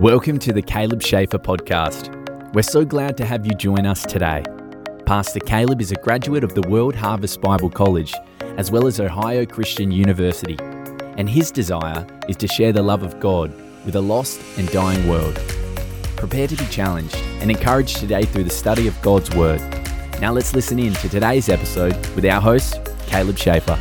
Welcome to the Caleb Schaefer podcast. We're so glad to have you join us today. Pastor Caleb is a graduate of the World Harvest Bible College, as well as Ohio Christian University, and his desire is to share the love of God with a lost and dying world. Prepare to be challenged and encouraged today through the study of God's Word. Now let's listen in to today's episode with our host, Caleb Schaefer.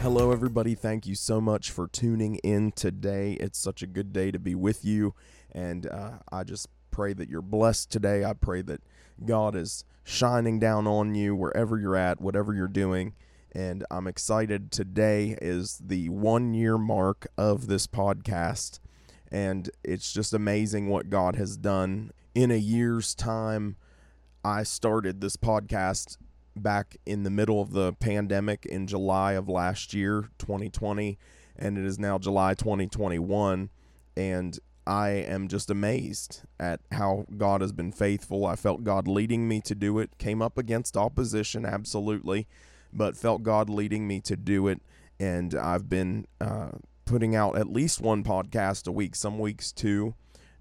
Hello, everybody. Thank you so much for tuning in today. It's such a good day to be with you. And uh, I just pray that you're blessed today. I pray that God is shining down on you wherever you're at, whatever you're doing. And I'm excited. Today is the one year mark of this podcast. And it's just amazing what God has done. In a year's time, I started this podcast back in the middle of the pandemic in July of last year, 2020, and it is now July 2021. And I am just amazed at how God has been faithful. I felt God leading me to do it. Came up against opposition, absolutely, but felt God leading me to do it. And I've been uh, putting out at least one podcast a week, some weeks two,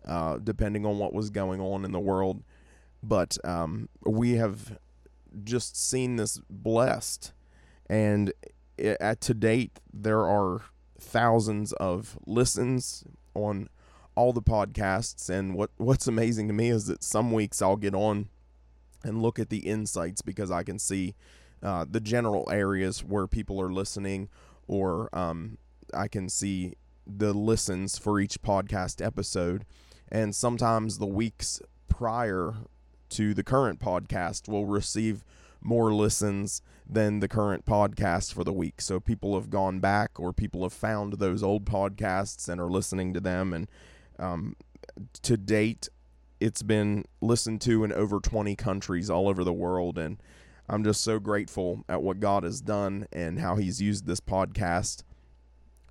uh, depending on what was going on in the world. But um, we have just seen this blessed, and at to date there are thousands of listens on all the podcasts. And what what's amazing to me is that some weeks I'll get on and look at the insights because I can see uh, the general areas where people are listening, or um, I can see the listens for each podcast episode. And sometimes the weeks prior to the current podcast will receive more listens than the current podcast for the week. So people have gone back or people have found those old podcasts and are listening to them. And um, to date, it's been listened to in over 20 countries all over the world. And I'm just so grateful at what God has done and how He's used this podcast.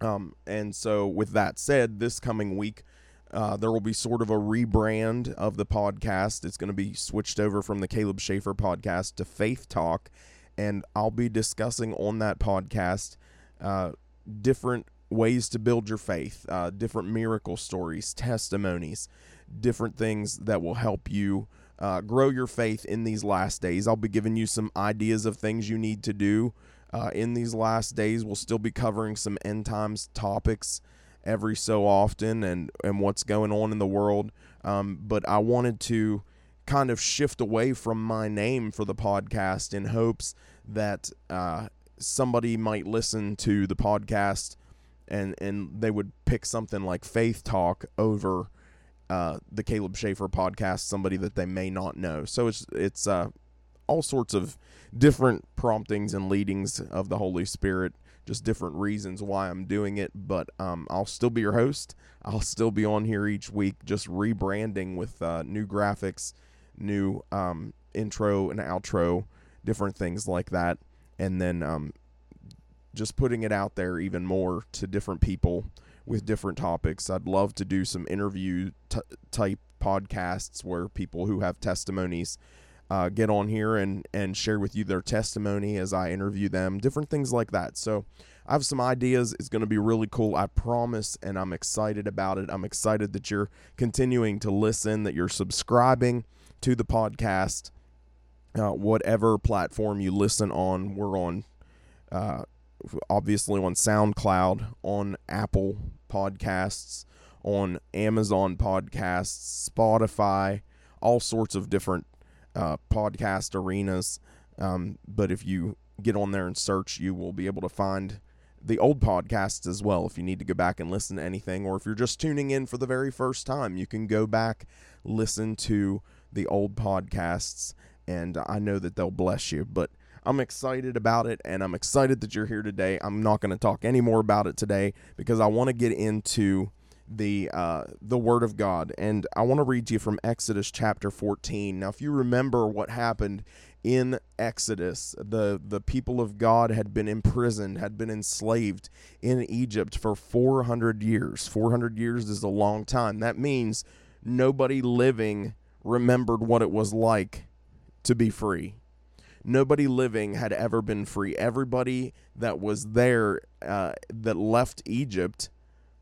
Um, and so, with that said, this coming week, uh, there will be sort of a rebrand of the podcast. It's going to be switched over from the Caleb Schaefer podcast to Faith Talk. And I'll be discussing on that podcast uh, different ways to build your faith, uh, different miracle stories, testimonies, different things that will help you uh, grow your faith in these last days. I'll be giving you some ideas of things you need to do uh, in these last days. We'll still be covering some end times topics every so often and and what's going on in the world. Um, but I wanted to kind of shift away from my name for the podcast in hopes that uh, somebody might listen to the podcast and and they would pick something like Faith Talk over uh, the Caleb Schaefer podcast, somebody that they may not know. So it's it's uh, all sorts of different promptings and leadings of the Holy Spirit just different reasons why I'm doing it. But um, I'll still be your host. I'll still be on here each week, just rebranding with uh, new graphics, new um, intro and outro, different things like that, and then um, just putting it out there even more to different people with different topics. I'd love to do some interview t- type podcasts where people who have testimonies uh, get on here and and share with you their testimony as I interview them, different things like that. So I have some ideas. It's going to be really cool. I promise, and I'm excited about it. I'm excited that you're continuing to listen, that you're subscribing to the podcast, uh, whatever platform you listen on. We're on, uh, obviously on SoundCloud, on Apple Podcasts, on Amazon Podcasts, Spotify, all sorts of different uh, podcast arenas. Um, but if you get on there and search, you will be able to find the old podcasts as well. If you need to go back and listen to anything, or if you're just tuning in for the very first time, you can go back, listen to the old podcasts, and I know that they'll bless you. But I'm excited about it, and I'm excited that you're here today. I'm not going to talk any more about it today because I want to get into the uh, the word of God. And I want to read to you from Exodus chapter 14. Now, if you remember what happened in Exodus, the the people of God had been imprisoned, had been enslaved in Egypt for 400 years. 400 years is a long time. That means nobody living remembered what it was like to be free. Nobody living had ever been free. Everybody that was there uh, that left Egypt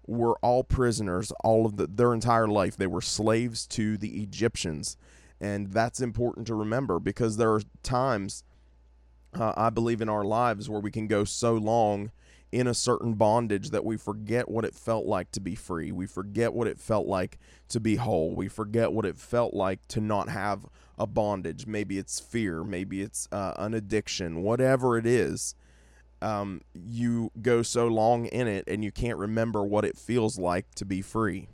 were all prisoners all of the, their entire life. They were slaves to the Egyptians. And that's important to remember because there are times, uh, I believe, in our lives where we can go so long in a certain bondage that we forget what it felt like to be free. We forget what it felt like to be whole. We forget what it felt like to not have a bondage. Maybe it's fear, maybe it's uh, an addiction, whatever it is um, you go so long in it and you can't remember what it feels like to be free.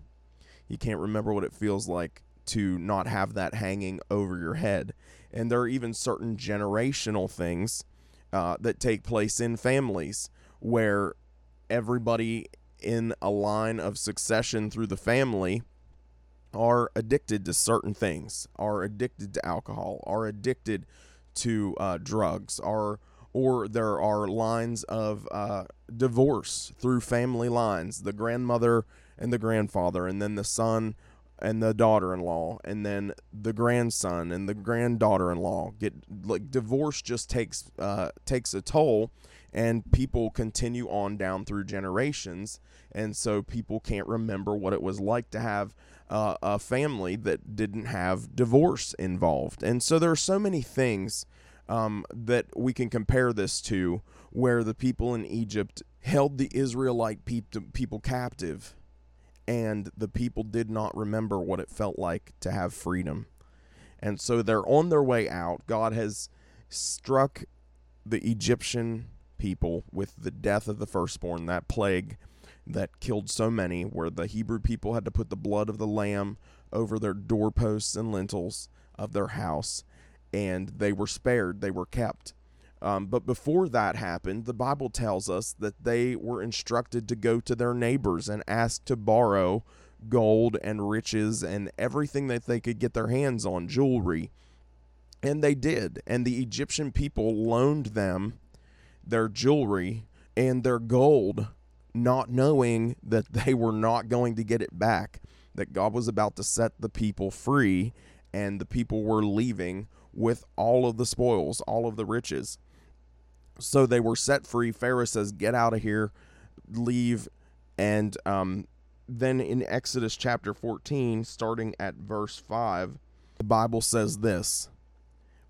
You can't remember what it feels like to not have that hanging over your head. And there are even certain generational things uh, that take place in families where everybody in a line of succession through the family are addicted to certain things, are addicted to alcohol, are addicted to uh, drugs, are or there are lines of uh, divorce through family lines the grandmother and the grandfather and then the son and the daughter-in-law and then the grandson and the granddaughter-in-law get like divorce just takes uh, takes a toll and people continue on down through generations and so people can't remember what it was like to have uh, a family that didn't have divorce involved. And so there are so many things um, that we can compare this to, where the people in Egypt held the Israelite people captive, and the people did not remember what it felt like to have freedom. And so they're on their way out. God has struck the Egyptian people with the death of the firstborn, that plague that killed so many, where the Hebrew people had to put the blood of the lamb over their doorposts and lintels of their house and they were spared, they were kept. Um, but before that happened, the Bible tells us that they were instructed to go to their neighbors and ask to borrow gold and riches and everything that they could get their hands on, jewelry. And they did. And the Egyptian people loaned them their jewelry and their gold, not knowing that they were not going to get it back, that God was about to set the people free, and the people were leaving with all of the spoils, all of the riches. So they were set free. Pharaoh says, Get out of here, leave. And um, then in Exodus chapter 14, starting at verse 5, the Bible says this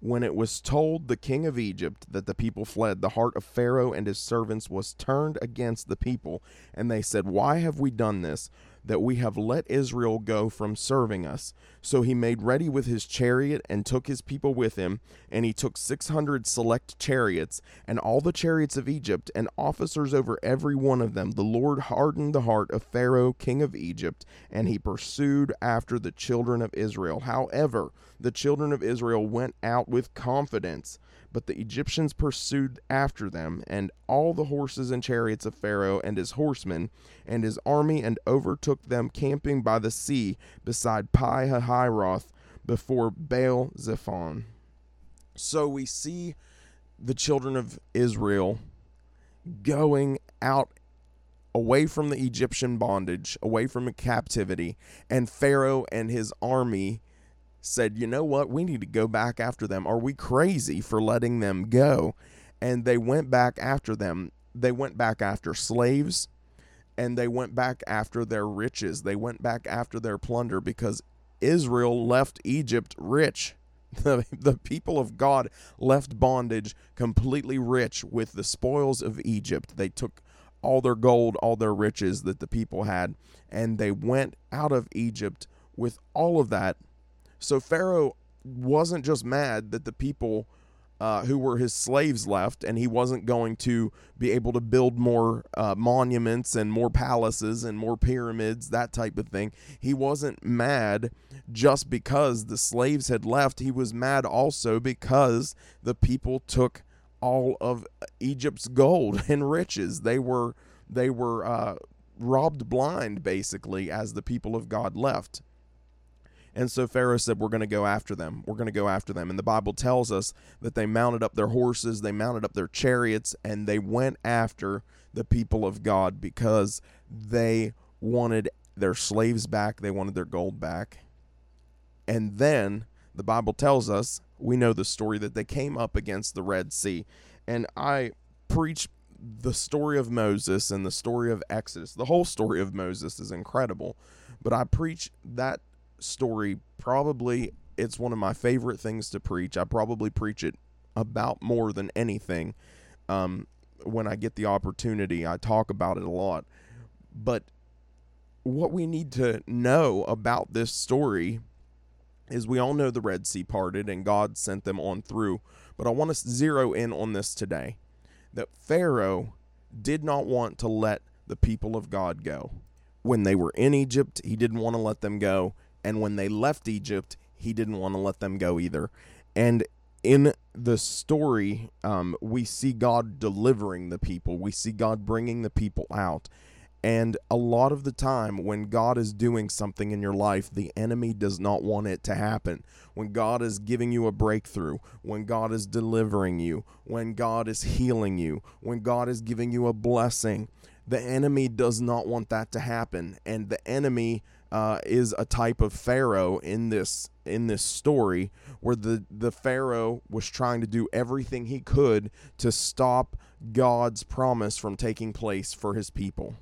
When it was told the king of Egypt that the people fled, the heart of Pharaoh and his servants was turned against the people. And they said, Why have we done this? That we have let Israel go from serving us. So he made ready with his chariot and took his people with him, and he took six hundred select chariots, and all the chariots of Egypt, and officers over every one of them. The Lord hardened the heart of Pharaoh, king of Egypt, and he pursued after the children of Israel. However, the children of Israel went out with confidence but the Egyptians pursued after them, and all the horses and chariots of Pharaoh and his horsemen and his army, and overtook them camping by the sea beside Pi Hahiroth before Baal Zephon. So we see the children of Israel going out away from the Egyptian bondage, away from captivity, and Pharaoh and his army said, you know what, we need to go back after them. Are we crazy for letting them go? And they went back after them. They went back after slaves and they went back after their riches. They went back after their plunder because Israel left Egypt rich. The, the people of God left bondage completely rich with the spoils of Egypt. They took all their gold, all their riches that the people had, and they went out of Egypt with all of that so Pharaoh wasn't just mad that the people uh, who were his slaves left, and he wasn't going to be able to build more uh, monuments and more palaces and more pyramids, that type of thing. He wasn't mad just because the slaves had left. He was mad also because the people took all of Egypt's gold and riches. They were they were uh, robbed blind basically as the people of God left. And so Pharaoh said, We're going to go after them. We're going to go after them. And the Bible tells us that they mounted up their horses, they mounted up their chariots, and they went after the people of God because they wanted their slaves back, they wanted their gold back. And then the Bible tells us, we know the story that they came up against the Red Sea. And I preach the story of Moses and the story of Exodus, the whole story of Moses is incredible. But I preach that story probably it's one of my favorite things to preach. I probably preach it about more than anything. Um, when I get the opportunity, I talk about it a lot. But what we need to know about this story is we all know the Red Sea parted and God sent them on through. But I want to zero in on this today that Pharaoh did not want to let the people of God go. When they were in Egypt, he didn't want to let them go. And when they left Egypt, he didn't want to let them go either. And in the story, um, we see God delivering the people, we see God bringing the people out. And a lot of the time, when God is doing something in your life, the enemy does not want it to happen. When God is giving you a breakthrough, when God is delivering you, when God is healing you, when God is giving you a blessing, the enemy does not want that to happen. And the enemy uh, is a type of Pharaoh in this in this story, where the the Pharaoh was trying to do everything he could to stop God's promise from taking place for his people.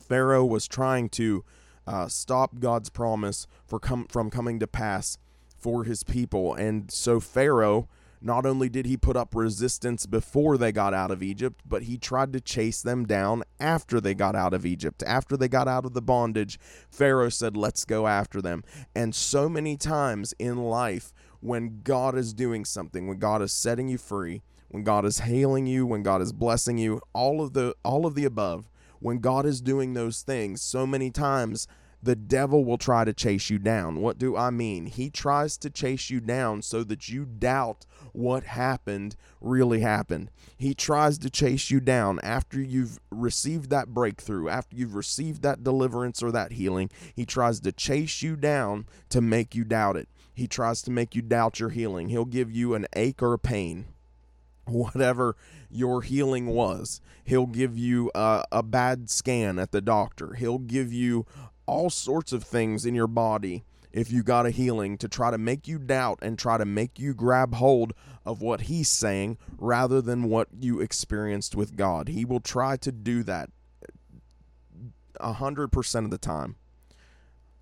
Pharaoh was trying to uh, stop God's promise for com- from coming to pass for his people, and so Pharaoh not only did he put up resistance before they got out of Egypt, but he tried to chase them down after they got out of Egypt. After they got out of the bondage, Pharaoh said, Let's go after them. And so many times in life, when God is doing something, when God is setting you free, when God is hailing you, when God is blessing you, all of the all of the above, when God is doing those things, so many times the devil will try to chase you down. What do I mean? He tries to chase you down so that you doubt what happened really happened. He tries to chase you down after you've received that breakthrough, after you've received that deliverance or that healing. He tries to chase you down to make you doubt it. He tries to make you doubt your healing. He'll give you an ache or a pain whatever your healing was. He'll give you a, a, bad scan at the doctor. He'll give you all sorts of things in your body if you got a healing to try to make you doubt and try to make you grab hold of what he's saying rather than what you experienced with God. He will try to do that a hundred percent of the time.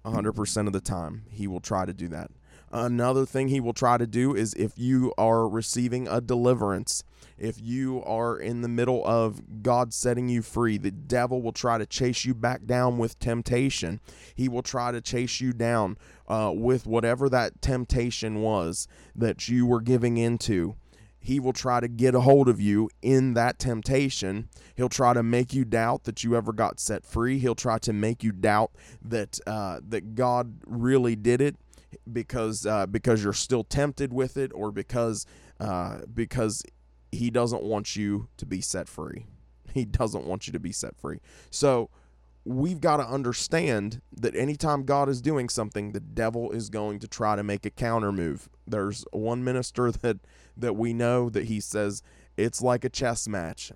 A hundred percent of the time, he will try to do that. Another thing he will try to do is if you are receiving a deliverance, if you are in the middle of God setting you free, the devil will try to chase you back down with temptation. He will try to chase you down uh, with whatever that temptation was that you were giving into he will try to get a hold of you in that temptation. He'll try to make you doubt that you ever got set free. He'll try to make you doubt that uh, that God really did it because uh, because you're still tempted with it or because uh, because he doesn't want you to be set free. He doesn't want you to be set free. So we've got to understand that anytime God is doing something, the devil is going to try to make a counter move. There's one minister that that we know that he says it's like a chess match.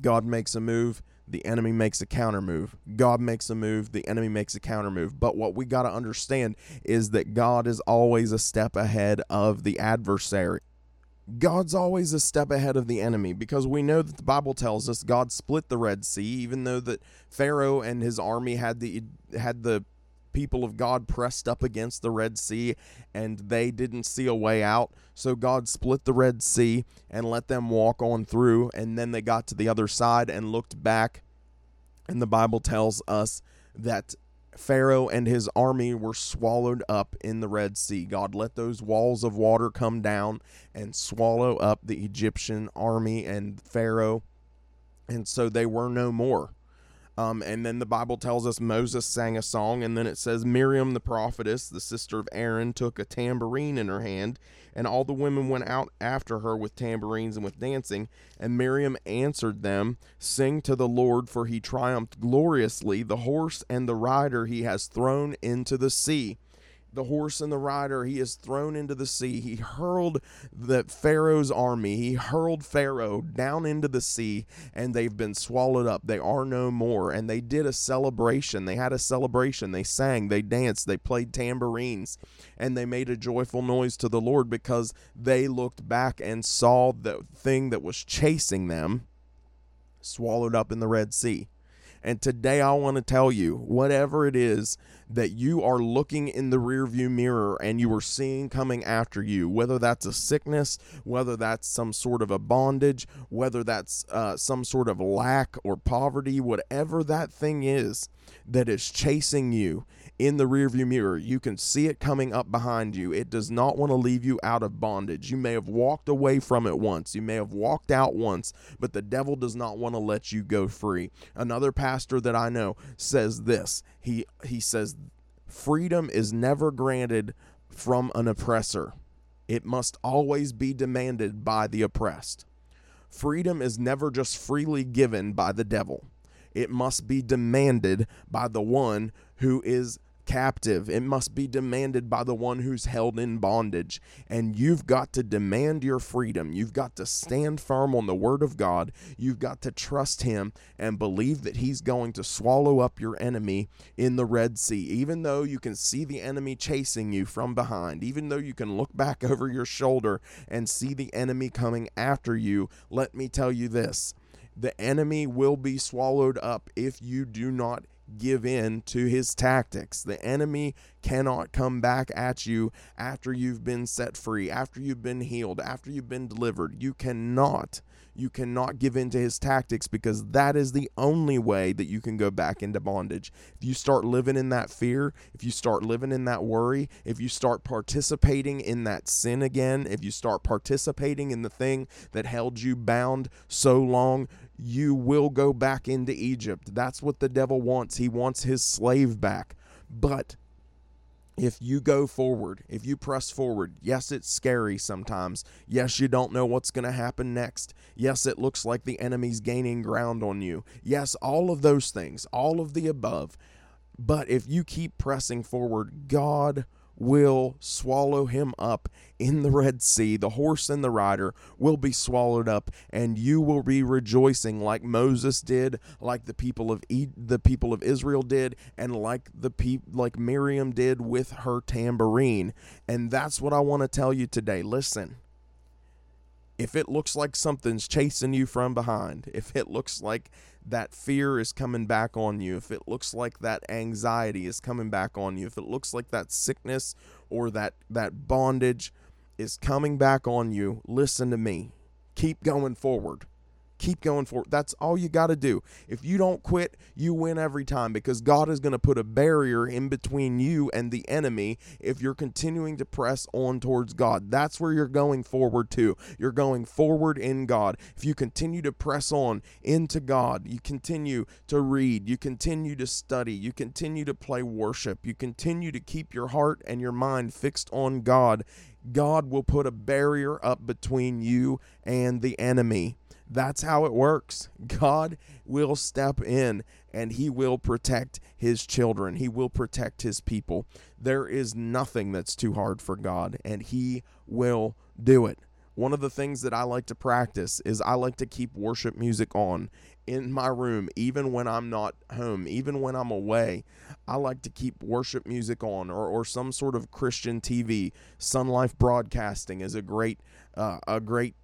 God makes a move, the enemy makes a counter move. God makes a move, the enemy makes a counter move. But what we got to understand is that God is always a step ahead of the adversary. God's always a step ahead of the enemy because we know that the Bible tells us God split the Red Sea even though that Pharaoh and his army had the had the people of God pressed up against the Red Sea and they didn't see a way out. So God split the Red Sea and let them walk on through. And then they got to the other side and looked back. And the Bible tells us that Pharaoh and his army were swallowed up in the Red Sea. God let those walls of water come down and swallow up the Egyptian army and Pharaoh. And so they were no more. Um, and then the Bible tells us Moses sang a song, and then it says Miriam the prophetess, the sister of Aaron, took a tambourine in her hand, and all the women went out after her with tambourines and with dancing. And Miriam answered them, Sing to the Lord, for he triumphed gloriously. The horse and the rider he has thrown into the sea the horse and the rider. He is thrown into the sea. He hurled the pharaoh's army. He hurled pharaoh down into the sea and they've been swallowed up. They are no more. And they did a celebration. They had a celebration. They sang. They danced. They played tambourines. And they made a joyful noise to the lord because they looked back and saw the thing that was chasing them swallowed up in the Red Sea. And today I want to tell you whatever it is that you are looking in the rearview mirror and you are seeing coming after you, whether that's a sickness, whether that's some sort of a bondage, whether that's uh, some sort of lack or poverty, whatever that thing is that is chasing you in the rearview mirror. You can see it coming up behind you. It does not want to leave you out of bondage. You may have walked away from it once, you may have walked out once, but the devil does not want to let you go free. Another pastor that I know says this. He he says freedom is never granted from an oppressor. It must always be demanded by the oppressed. Freedom is never just freely given by the devil. It must be demanded by the one who is captive. It must be demanded by the one who's held in bondage. And you've got to demand your freedom. You've got to stand firm on the word of God. You've got to trust him and believe that he's going to swallow up your enemy in the Red Sea. Even though you can see the enemy chasing you from behind, even though you can look back over your shoulder and see the enemy coming after you, let me tell you this. The enemy will be swallowed up if you do not give in to his tactics. The enemy cannot come back at you after you've been set free, after you've been healed, after you've been delivered. You cannot. You cannot give in to his tactics because that is the only way that you can go back into bondage. If you start living in that fear, if you start living in that worry, if you start participating in that sin again, if you start participating in the thing that held you bound so long, you will go back into Egypt. That's what the devil wants. He wants his slave back. But if you go forward, if you press forward, yes, it's scary sometimes. Yes, you don't know what's going to happen next. Yes, it looks like the enemy's gaining ground on you. Yes, all of those things, all of the above. But if you keep pressing forward, God will swallow him up in the Red Sea. The horse and the rider will be swallowed up, and you will be rejoicing like Moses did, like the people of e- the people of Israel did, and like the pe- like Miriam did with her tambourine. And that's what I want to tell you today. Listen. If it looks like something's chasing you from behind, if it looks like that fear is coming back on you, if it looks like that anxiety is coming back on you, if it looks like that sickness or that that bondage is coming back on you, listen to me. Keep going forward keep going for it. That's all you got to do. If you don't quit, you win every time because God is going to put a barrier in between you and the enemy if you're continuing to press on towards God. That's where you're going forward to. You're going forward in God. If you continue to press on into God, you continue to read, you continue to study, you continue to play worship, you continue to keep your heart and your mind fixed on God. God will put a barrier up between you and the enemy. That's how it works. God will step in and he will protect his children. He will protect his people. There is nothing that's too hard for God and he will do it. One of the things that I like to practice is I like to keep worship music on in my room even when I'm not home, even when I'm away. I like to keep worship music on or, or some sort of Christian TV. SonLife Broadcasting is a great uh, a great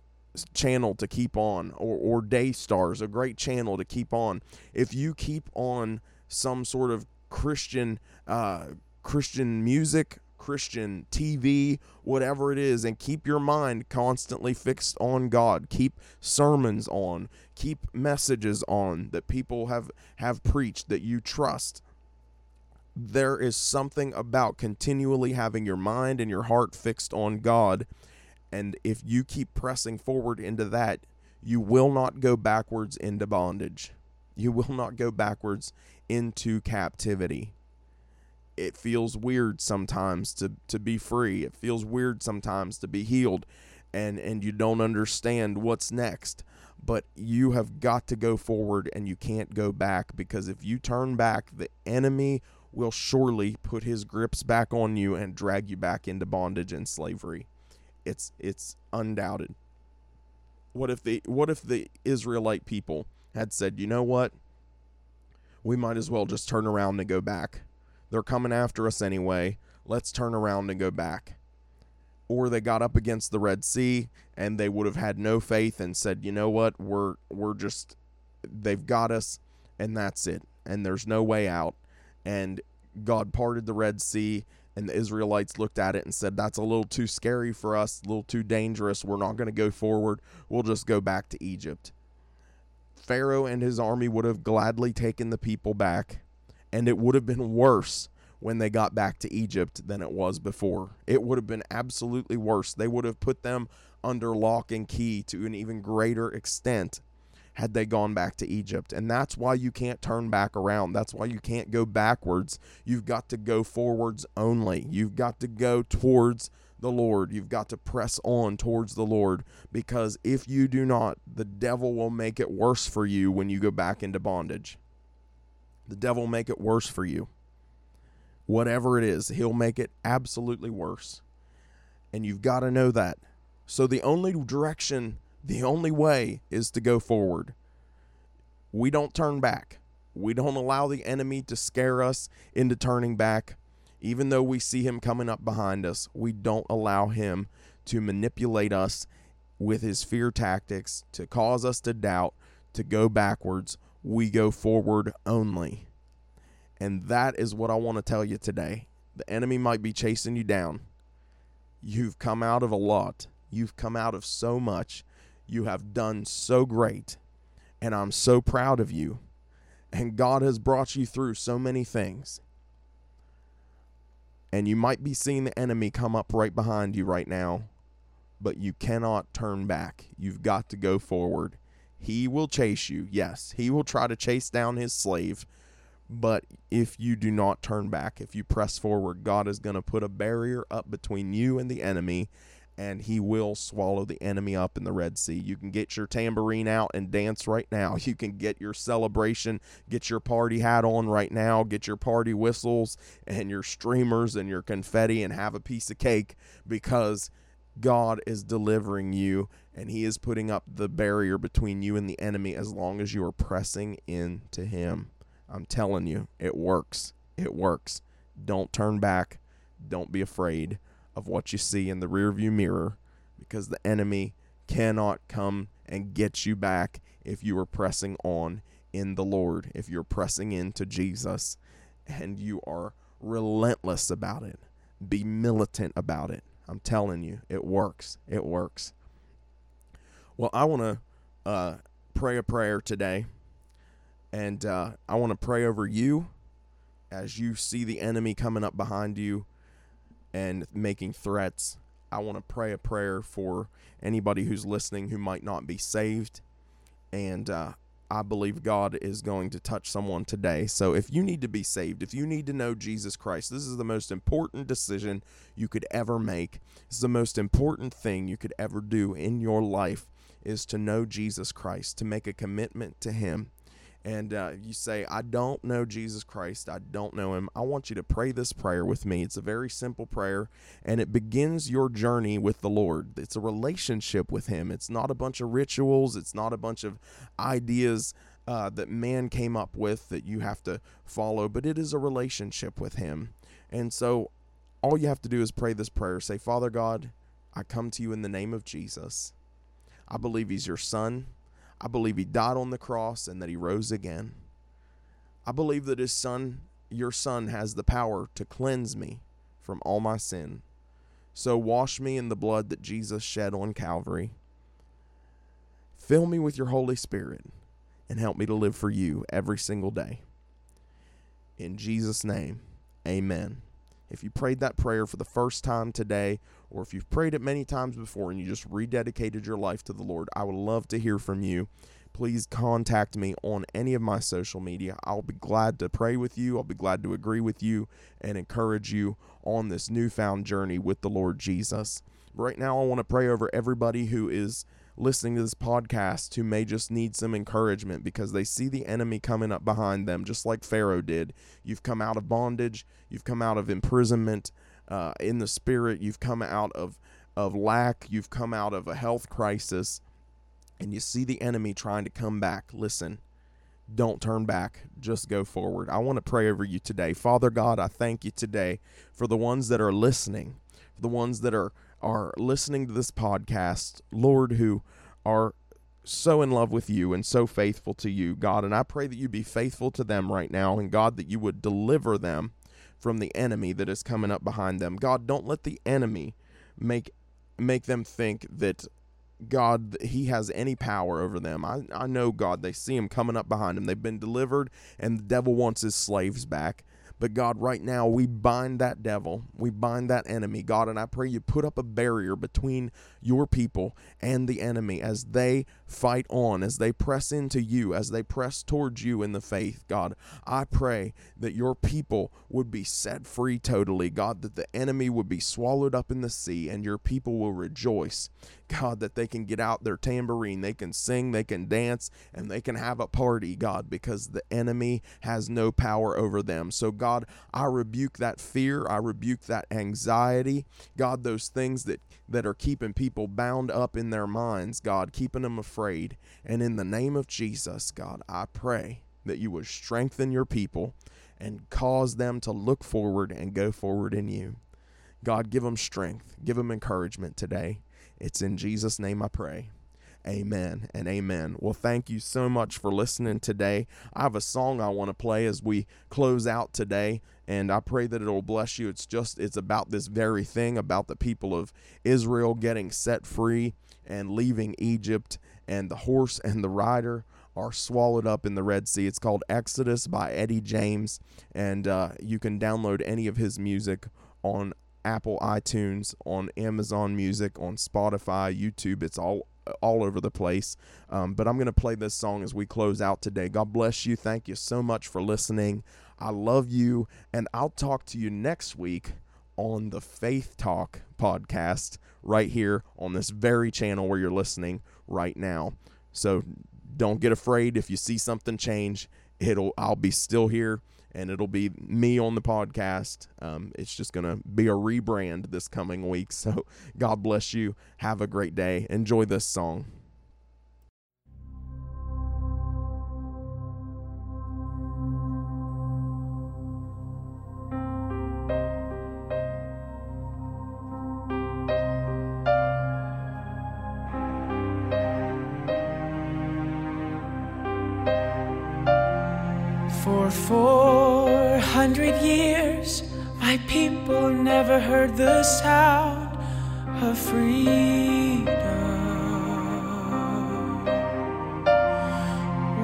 channel to keep on or, or Daystar's a great channel to keep on. If you keep on some sort of christian uh, christian music christian tv whatever it is and keep your mind constantly fixed on god keep sermons on keep messages on that people have have preached that you trust there is something about continually having your mind and your heart fixed on god and if you keep pressing forward into that, you will not go backwards into bondage. You will not go backwards into captivity. It feels weird sometimes to, to be free. It feels weird sometimes to be healed and, and you don't understand what's next. But you have got to go forward and you can't go back because if you turn back, the enemy will surely put his grips back on you and drag you back into bondage and slavery. It's it's undoubted. What if the what if the Israelite people had said, "You know what? We might as well just turn around and go back. They're coming after us anyway. Let's turn around and go back." Or they got up against the Red Sea and they would have had no faith and said, "You know what? We're we're just they've got us and that's it. And there's no way out. And God parted the Red Sea and the Israelites looked at it and said, That's a little too scary for us, a little too dangerous. We're not going to go forward. We'll just go back to Egypt. Pharaoh and his army would have gladly taken the people back, and it would have been worse when they got back to Egypt than it was before. It would have been absolutely worse. They would have put them under lock and key to an even greater extent had they gone back to Egypt. And that's why you can't turn back around. That's why you can't go backwards. You've got to go forwards only. You've got to go towards the Lord. You've got to press on towards the Lord because if you do not, the devil will make it worse for you when you go back into bondage. The devil will make it worse for you. Whatever it is, he'll make it absolutely worse. And you've got to know that. So the only direction the only way is to go forward. We don't turn back. We don't allow the enemy to scare us into turning back. Even though we see him coming up behind us, we don't allow him to manipulate us with his fear tactics to cause us to doubt, to go backwards. We go forward only. And that is what I want to tell you today. The enemy might be chasing you down. You've come out of a lot, you've come out of so much you have done so great, and I'm so proud of you. And God has brought you through so many things. And you might be seeing the enemy come up right behind you right now, but you cannot turn back. You've got to go forward. He will chase you. Yes, he will try to chase down his slave. But if you do not turn back, if you press forward, God is going to put a barrier up between you and the enemy, and he will swallow the enemy up in the Red Sea. You can get your tambourine out and dance right now. You can get your celebration, get your party hat on right now, get your party whistles and your streamers and your confetti and have a piece of cake because God is delivering you and he is putting up the barrier between you and the enemy as long as you are pressing into him. I'm telling you, it works. It works. Don't turn back. Don't be afraid of what you see in the rearview mirror because the enemy cannot come and get you back if you are pressing on in the Lord, if you're pressing into Jesus and you are relentless about it. Be militant about it. I'm telling you, it works. It works. Well, I want to uh, pray a prayer today, and uh, I want to pray over you as you see the enemy coming up behind you and making threats. I want to pray a prayer for anybody who's listening who might not be saved. And uh, I believe God is going to touch someone today. So if you need to be saved, if you need to know Jesus Christ, this is the most important decision you could ever make. This is the most important thing you could ever do in your life is to know Jesus Christ, to make a commitment to him and uh, you say, I don't know Jesus Christ, I don't know him, I want you to pray this prayer with me. It's a very simple prayer, and it begins your journey with the Lord. It's a relationship with him. It's not a bunch of rituals, it's not a bunch of ideas uh, that man came up with that you have to follow, but it is a relationship with him. And so all you have to do is pray this prayer. Say, Father God, I come to you in the name of Jesus. I believe he's your son. I believe he died on the cross and that he rose again. I believe that his son, your son, has the power to cleanse me from all my sin. So wash me in the blood that Jesus shed on Calvary. Fill me with your Holy Spirit and help me to live for you every single day. In Jesus' name, amen. If you prayed that prayer for the first time today, or if you've prayed it many times before and you just rededicated your life to the Lord, I would love to hear from you. Please contact me on any of my social media. I'll be glad to pray with you. I'll be glad to agree with you and encourage you on this newfound journey with the Lord Jesus. Right now, I want to pray over everybody who is listening to this podcast who may just need some encouragement because they see the enemy coming up behind them, just like Pharaoh did. You've come out of bondage, you've come out of imprisonment uh, in the spirit, you've come out of, of lack, you've come out of a health crisis, and you see the enemy trying to come back. Listen. Don't turn back. Just go forward. I want to pray over you today. Father God, I thank you today for the ones that are listening, for the ones that are are listening to this podcast, Lord, who are so in love with you and so faithful to you, God. And I pray that you be faithful to them right now, and God, that you would deliver them from the enemy that is coming up behind them. God, don't let the enemy make make them think that God, He has any power over them. I, I know, God, they see Him coming up behind them. They've been delivered, and the devil wants his slaves back. But God, right now, we bind that devil. We bind that enemy, God. And I pray you put up a barrier between your people and the enemy as they fight on, as they press into you, as they press towards you in the faith, God. I pray that your people would be set free totally, God, that the enemy would be swallowed up in the sea and your people will rejoice. God, that they can get out their tambourine, they can sing, they can dance, and they can have a party, God, because the enemy has no power over them. So, God, I rebuke that fear, I rebuke that anxiety, God, those things that, that are keeping people bound up in their minds, God, keeping them afraid. And in the name of Jesus, God, I pray that you would strengthen your people and cause them to look forward and go forward in you. God, give them strength, give them encouragement today. It's in Jesus' name I pray. Amen and amen. Well, thank you so much for listening today. I have a song I want to play as we close out today, and I pray that it'll bless you. It's just, it's about this very thing about the people of Israel getting set free and leaving Egypt, and the horse and the rider are swallowed up in the Red Sea. It's called Exodus by Eddie James, and uh, you can download any of his music on Apple iTunes, on Amazon Music, on Spotify, YouTube. It's all all over the place. Um, but I'm going to play this song as we close out today. God bless you. Thank you so much for listening. I love you, and I'll talk to you next week on the Faith Talk podcast right here on this very channel where you're listening right now. So don't get afraid if you see something change. It'll I'll be still here and it'll be me on the podcast. Um, it's just going to be a rebrand this coming week. So God bless you. Have a great day. Enjoy this song. Heard the sound of freedom.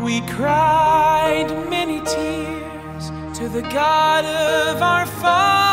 We cried many tears to the God of our fathers.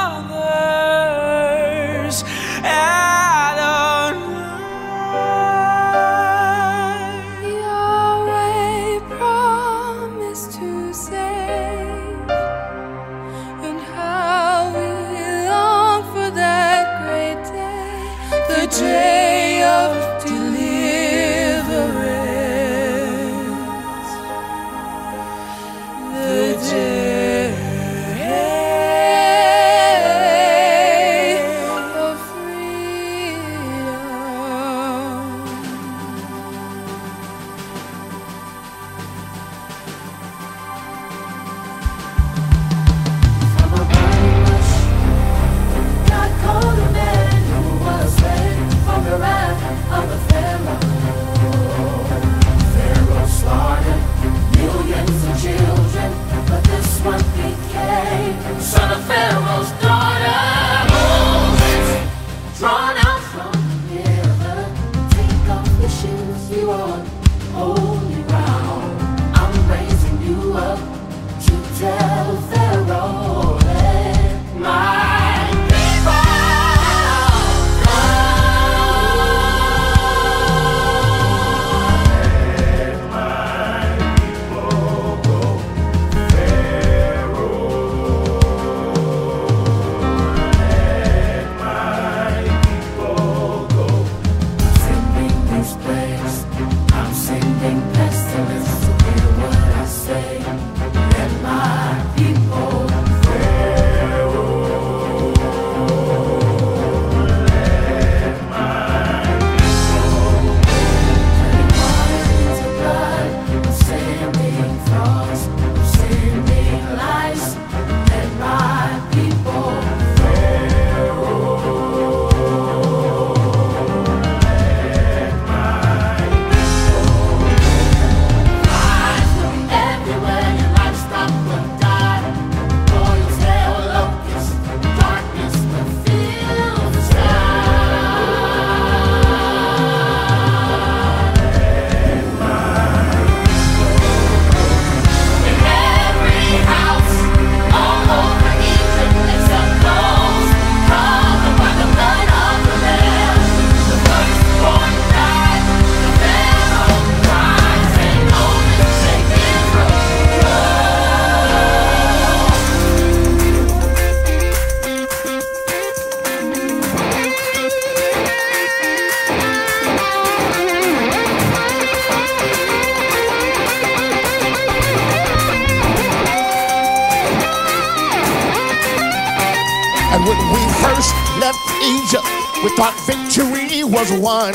Was won.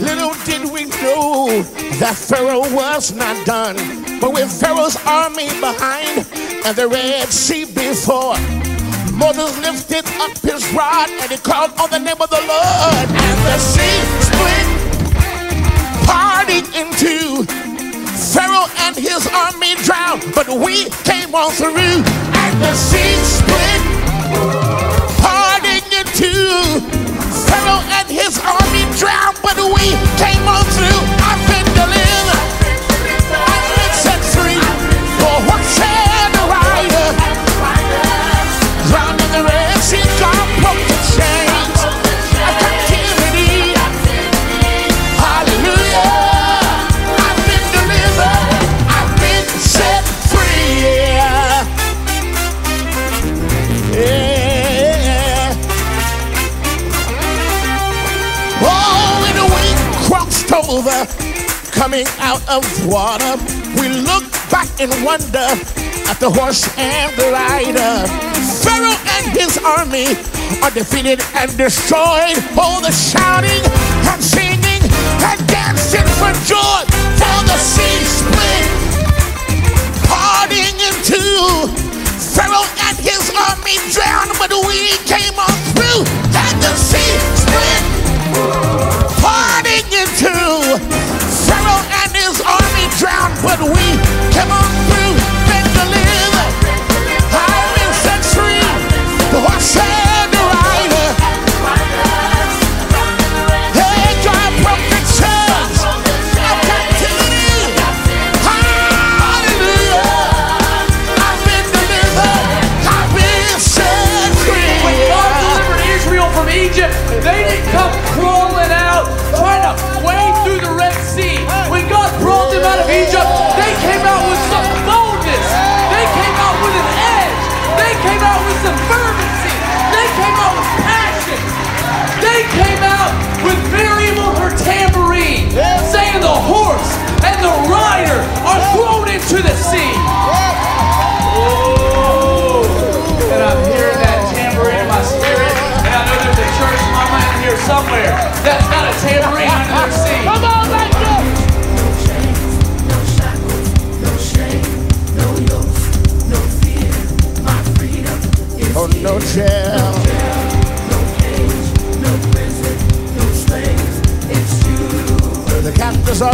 Little did we know that Pharaoh was not done. But with Pharaoh's army behind and the Red Sea before, Moses lifted up his rod and he called on the name of the Lord. And the sea split, parted in two. Pharaoh and his army drowned, but we came on through. And the sea split, parting in two. Pharaoh his army drowned, but we came out of water, we look back in wonder at the horse and the rider. Pharaoh and his army are defeated and destroyed. All the shouting and singing and dancing for joy, for the sea split, parting in two. Pharaoh and his army drowned, but we came on through. And the sea split,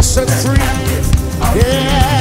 set free. Yeah.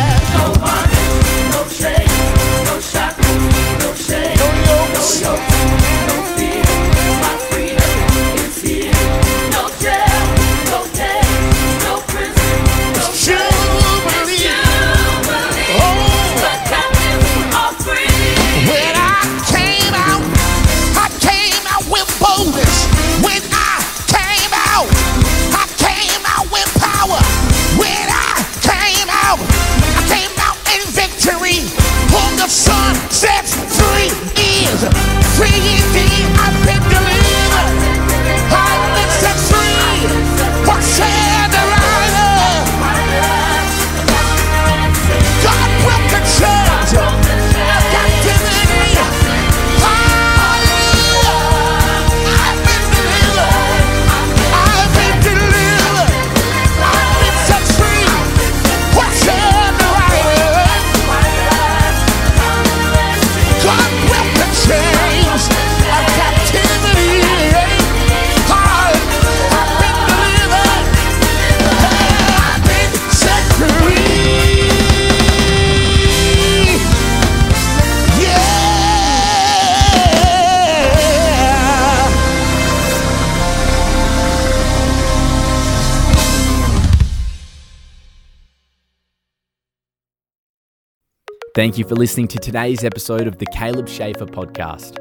Thank you for listening to today's episode of the Caleb Schaefer podcast.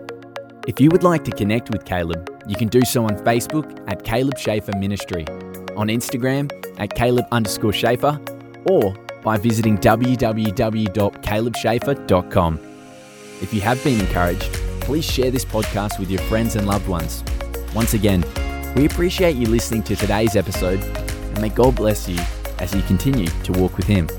If you would like to connect with Caleb, you can do so on Facebook at Caleb Schaefer Ministry, on Instagram at Caleb underscore Schaefer, or by visiting www.calebschaefer.com. If you have been encouraged, please share this podcast with your friends and loved ones. Once again, we appreciate you listening to today's episode, and may God bless you as you continue to walk with Him.